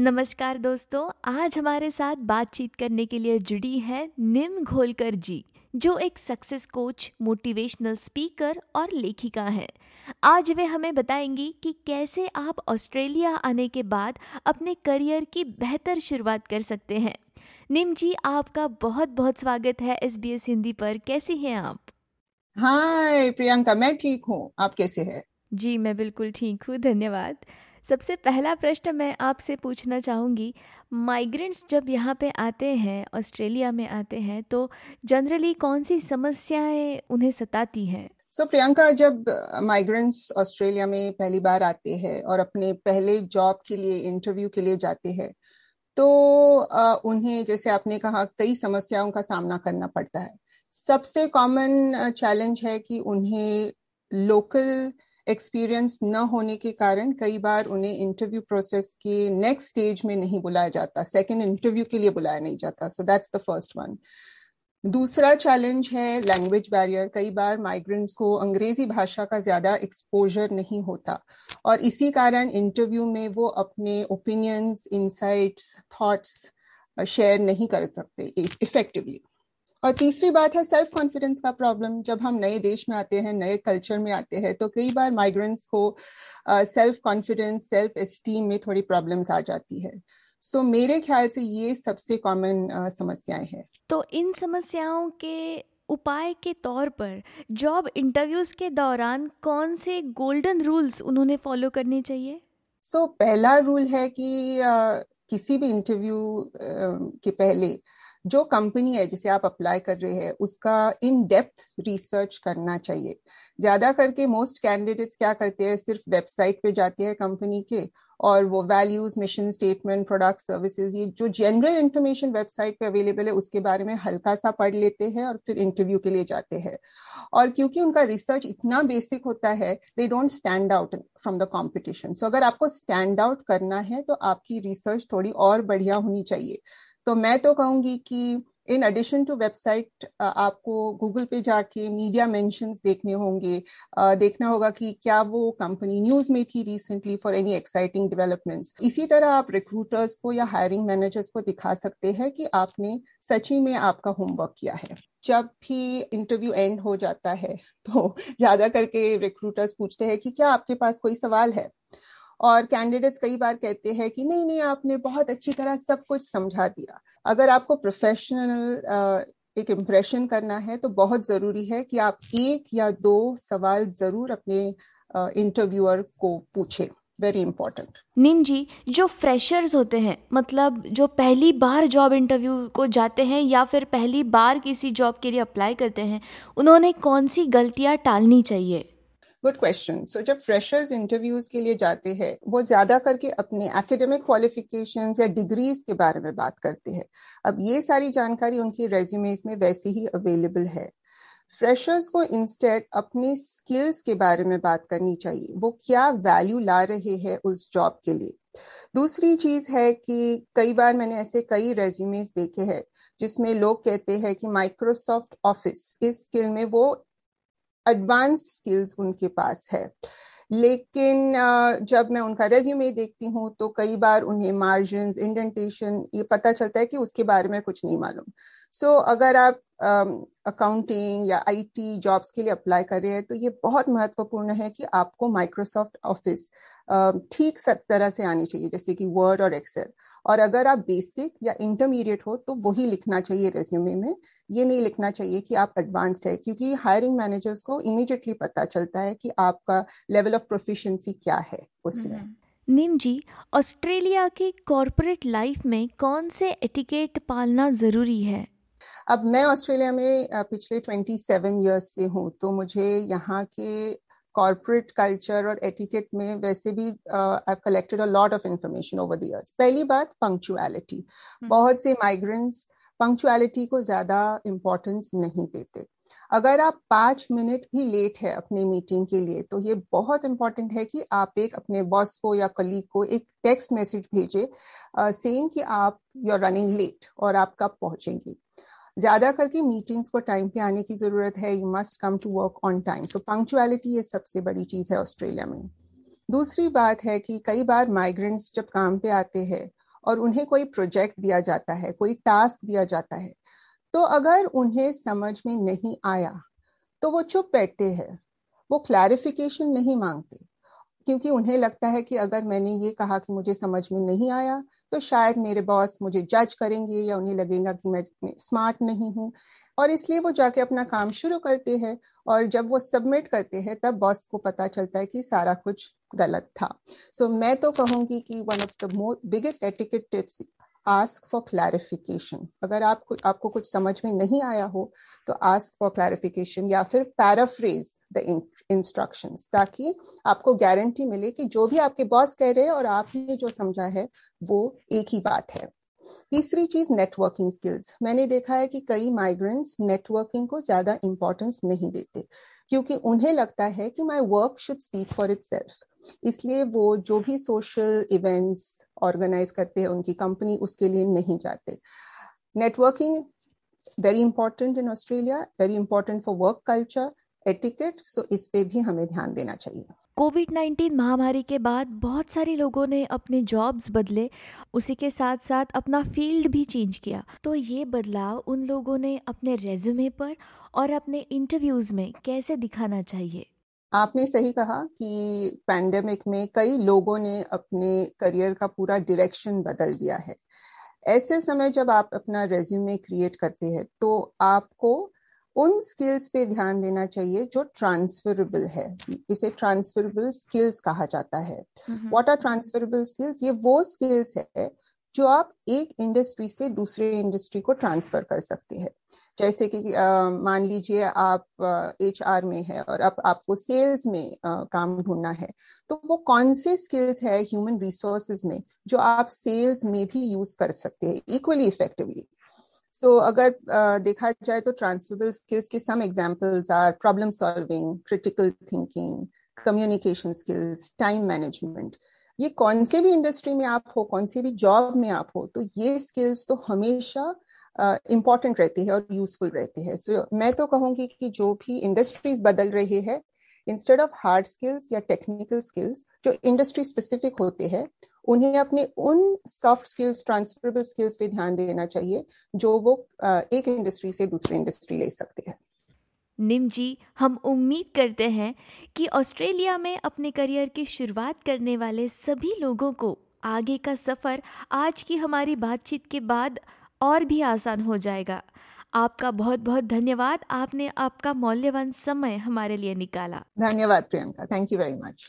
नमस्कार दोस्तों आज हमारे साथ बातचीत करने के लिए जुड़ी है निम घोलकर जी जो एक सक्सेस कोच मोटिवेशनल स्पीकर और लेखिका हैं। आज वे हमें बताएँगी कि कैसे आप ऑस्ट्रेलिया आने के बाद अपने करियर की बेहतर शुरुआत कर सकते हैं। निम जी आपका बहुत बहुत स्वागत है एस बी एस हिंदी पर। कैसी हैं आप? हाय प्रियंका मैं ठीक हूँ। आप कैसे हैं? जी मैं बिल्कुल ठीक हूँ धन्यवाद। सबसे पहला प्रश्न मैं आपसे पूछना चाहूँगी माइग्रेंट्स जब यहाँ पे आते हैं ऑस्ट्रेलिया में आते हैं तो जनरली कौन सी समस्याएँ उन्हें सताती हैं? सो so, प्रियंका जब माइग्रेंट्स ऑस्ट्रेलिया में पहली बार आते हैं और अपने पहले जॉब के लिए इंटरव्यू के लिए जाते हैं तो उन्हें जैसे आपने कहा कई समस्याओं का सामना करना पड़ता है। सबसे कॉमन चैलेंज है कि उन्हें लोकल एक्सपीरियंस न होने के कारण कई बार उन्हें इंटरव्यू प्रोसेस के नेक्स्ट स्टेज में नहीं बुलाया जाता सेकेंड इंटरव्यू के लिए बुलाया नहीं जाता। So that's the first one दूसरा चैलेंज है लैंग्वेज बैरियर कई बार माइग्रेंट्स को अंग्रेज़ी भाषा का ज़्यादा एक्सपोजर नहीं होता और इसी कारण इंटरव्यू में वो अपने ओपिनियंस इंसाइट्स थॉट्स शेयर नहीं कर सकते इफेक्टिवली और तीसरी बात है सेल्फ कॉन्फिडेंस का प्रॉब्लम जब हम नए देश में आते हैं नए कल्चर में आते हैं तो कई बार माइग्रेंट्स को सेल्फ कॉन्फिडेंस सेल्फ एस्टीम में थोड़ी प्रॉब्लम्स आ जाती है। सो so, मेरे ख्याल से ये सबसे कॉमन uh, समस्याएँ हैं। तो इन समस्याओं के उपाय के तौर पर जॉब इंटरव्यूज़ के दौरान कौन से गोल्डन रूल्स उन्होंने फॉलो करने चाहिए? सो so, पहला रूल है कि uh, किसी भी इंटरव्यू uh, के पहले जो कंपनी है, जिसे आप अप्लाई कर रहे हैं, उसका इन डेप्थ रिसर्च करना चाहिए। ज़्यादा करके मोस्ट कैंडिडेट्स क्या करते हैं, सिर्फ़ वेबसाइट पे जाते हैं कंपनी के, और वो values mission statement product services ये जो जनरल इंफॉर्मेशन वेबसाइट पे अवेलेबल है, उसके बारे में हल्का सा पढ़ लेते हैं और फिर इंटरव्यू के लिए जाते हैं। और क्योंकि उनका रिसर्च इतना बेसिक होता है they don't stand out from the competition so अगर आपको स्टैंड आउट करना है तो आपकी रिसर्च थोड़ी और बढ़िया होनी चाहिए। तो मैं तो कहूँगी कि इन एडिशन टू वेबसाइट आपको गूगल पे जाके मीडिया मेंशंस देखने होंगे। देखना होगा कि क्या वो कंपनी न्यूज़ में थी recently for any exciting developments इसी तरह आप रिक्रूटर्स को या हायरिंग मैनेजर्स को दिखा सकते हैं कि आपने सची में आपका होमवर्क किया है। जब भी इंटरव्यू एंड हो जाता है तो ज़्यादा करके रिक्रूटर्स पूछते हैं कि क्या आपके पास कोई सवाल है? और कैंडिडेट्स कई बार कहते हैं कि नहीं नहीं, आपने बहुत अच्छी तरह सब कुछ समझा दिया। अगर आपको प्रोफेशनल एक इम्प्रेशन करना है तो बहुत ज़रूरी है कि आप एक या दो सवाल ज़रूर अपने इंटरव्यूअर को पूछे। वेरी इंपॉर्टेंट नीम जी, जो फ्रेशर्स होते हैं मतलब जो पहली बार जॉब इंटरव्यू को जाते हैं या फिर पहली बार किसी जॉब के लिए अप्लाई करते हैं, उन्होंने कौन सी गलतियाँ टालनी चाहिए? गुड क्वेश्चन सो जब फ्रेशर्स इंटरव्यूज़ के लिए जाते हैं, वो ज़्यादा करके अपने एकेडमिक क्वालिफिकेशन या डिग्रीज के बारे में बात करते हैं। अब ये सारी जानकारी उनकी रेज्यूमेज में वैसे ही अवेलेबल है। फ्रेशर्स को इंस्टेड अपनी स्किल्स के बारे में बात करनी चाहिए। वो क्या वैल्यू ला रहे हैं उस जॉब के लिए? दूसरी चीज़ है कि कई बार मैंने ऐसे कई रेज्यूमेज देखे हैं, जिसमें लोग कहते हैं कि माइक्रोसॉफ्ट ऑफ़िस इस स्किल में वो एडवांस्ड स्किल्स उनके पास है। लेकिन जब मैं उनका रेज्यूमे देखती हूँ तो कई बार उन्हें मार्जिन इंडेंटेशन ये पता चलता है कि उसके बारे में कुछ नहीं मालूम। सो so, अगर आप अकाउंटिंग या आईटी जॉब्स के लिए अप्लाई कर रहे हैं तो ये बहुत महत्वपूर्ण है कि आपको माइक्रोसॉफ्ट ऑफ़िस ठीक सब तरह से आनी चाहिए जैसे कि वर्ड और एक्सेल और अगर आप बेसिक या इंटरमीडिएट हो तो वही लिखना चाहिए रेज्यूमे में। ये नहीं लिखना चाहिए कि आप एडवांस्ड है क्योंकि हायरिंग मैनेजर्स को इमीडिएटली पता चलता है कि आपका लेवल ऑफ़ प्रोफिशिएंसी क्या है उसमें। हम्म। नीम जी ऑस्ट्रेलिया की कॉरपोरेट लाइफ में कौन से एटिकेट पालना ज़रूरी है? अब मैं ऑस्ट्रेलिया में पिछले 27 इयर्स से हूँ तो मुझे यहाँ के कॉर्पोरेट कल्चर और एटिकेट में वैसे भी I collected a lot of information over the years पहली बात पंक्चुअलिटी हम्म। बहुत से माइग्रेंट्स पंक्चुअलिटी को ज़्यादा इम्पोर्टेंस नहीं देते। अगर आप पाँच मिनट भी लेट है अपनी मीटिंग के लिए तो ये बहुत इंपॉर्टेंट है कि आप एक अपने बॉस को या कलीग को एक टेक्स्ट मैसेज भेजे सेइंग कि आप यू आर रनिंग लेट और आप कब पहुंचेंगी। ज़्यादा करके मीटिंग्स को टाइम पे आने की ज़रूरत है। You must come to work on time so punctuality ये सबसे बड़ी चीज़ है ऑस्ट्रेलिया में। दूसरी बात है कि कई बार माइग्रेंट्स जब काम पे आते हैं और उन्हें कोई प्रोजेक्ट दिया जाता है, कोई टास्क दिया जाता है तो अगर उन्हें समझ में नहीं आया तो वो चुप बैठते हैं। वो क्लैरिफिकेशन नहीं मांगते, क्योंकि उन्हें लगता है कि अगर मैंने ये कहा कि मुझे समझ में नहीं आया तो शायद मेरे बॉस मुझे जज करेंगे या उन्हें लगेगा कि मैं स्मार्ट नहीं हूँ। और इसलिए वो जाके अपना काम शुरू करते हैं और जब वो सबमिट करते हैं तब बॉस को पता चलता है कि सारा कुछ गलत था। सो so, मैं तो कहूँगी कि one of the biggest etiquette tips ask for clarification अगर आपको आपको कुछ समझ में नहीं आया हो तो आस्क फॉर क्लैरिफिकेशन या फिर पैराफ्रेज द इंस्ट्रक्शंस ताकि आपको गारंटी मिले कि जो भी आपके बॉस कह रहे हैं और आपने जो समझा है, वो एक ही बात है। तीसरी चीज़ नेटवर्किंग स्किल्स मैंने देखा है कि कई माइग्रेंट्स नेटवर्किंग को ज़्यादा इंपॉर्टेंस नहीं देते, क्योंकि उन्हें लगता है कि my work should speak for it इसलिए वो जो भी सोशल इवेंट्स ऑर्गेनाइज करते हैं, उनकी कंपनी उसके लिए नहीं जाते। Networking very important in Australia very important for work culture etiquette so इस पे भी हमें ध्यान देना चाहिए। कोविड 19 महामारी के बाद बहुत सारे लोगों ने अपने जॉब्स बदले उसी के साथ साथ अपना फ़ील्ड भी चेंज किया। तो ये बदलाव उन लोगों ने अपने रेज्यूमे पर और अपने इंटरव्यूज़ में कैसे दिखाना चाहिए? आपने सही कहा कि पैंडेमिक में कई लोगों ने अपने करियर का पूरा डायरेक्शन बदल दिया है। ऐसे समय जब आप अपना रेज्यूमे क्रिएट करते हैं तो आपको उन स्किल्स पे ध्यान देना चाहिए जो ट्रांसफरेबल है। इसे ट्रांसफरेबल स्किल्स कहा जाता है। व्हाट आर ट्रांसफरेबल स्किल्स ये वो स्किल्स है जो आप एक इंडस्ट्री से दूसरे इंडस्ट्री को ट्रांसफ़र कर सकते हैं। जैसे कि मान लीजिए आप एच आर में है और अब आप, आपको सेल्स में आ, काम ढूंढना है। तो वो कौन से स्किल्स है ह्यूमन रिसोर्सेज में जो आप सेल्स में भी यूज़ कर सकते हैं इक्वली इफेक्टिवली so, अगर uh, देखा जाए तो ट्रांसफरेबल स्किल्स के some examples are problem solving critical thinking communication skills time management ये कौन से भी इंडस्ट्री में आप हो कौन से भी जॉब में आप हो तो ये स्किल्स तो हमेशा इंपॉर्टेंट uh, रहती है और यूजफुल रहती है। सो so, मैं तो कहूँगी कि जो भी इंडस्ट्रीज़ बदल रही है इंस्टेड ऑफ़ हार्ड स्किल्स या टेक्निकल स्किल्स जो इंडस्ट्री स्पेसिफिक होते हैं उन्हें अपने उन सॉफ्ट स्किल्स ट्रांसफरेबल स्किल्स पे ध्यान देना चाहिए जो वो एक इंडस्ट्री से दूसरी इंडस्ट्री ले सकते हैं। निम जी हम उम्मीद करते हैं कि ऑस्ट्रेलिया में अपने करियर की शुरुआत करने वाले सभी लोगों को आगे का सफ़र आज की हमारी बातचीत के बाद और भी आसान हो जाएगा। आपका बहुत बहुत धन्यवाद आपने आपका मौल्यवान समय हमारे लिए निकाला। धन्यवाद Priyanka. Thank you very much